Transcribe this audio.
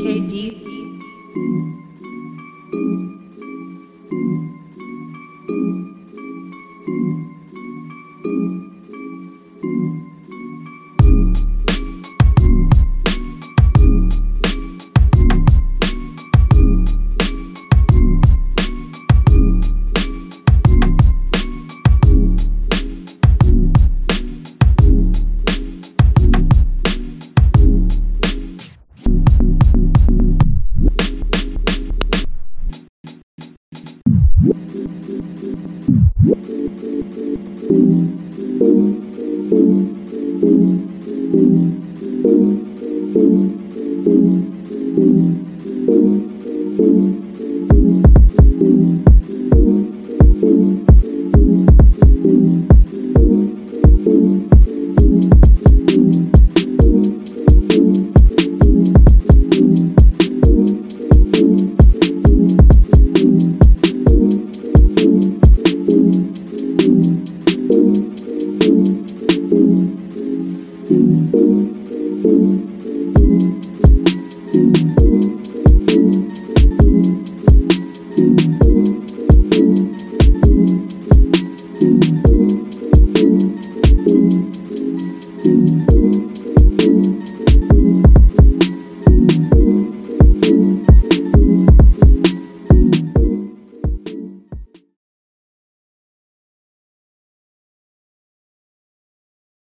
KD. Thank you.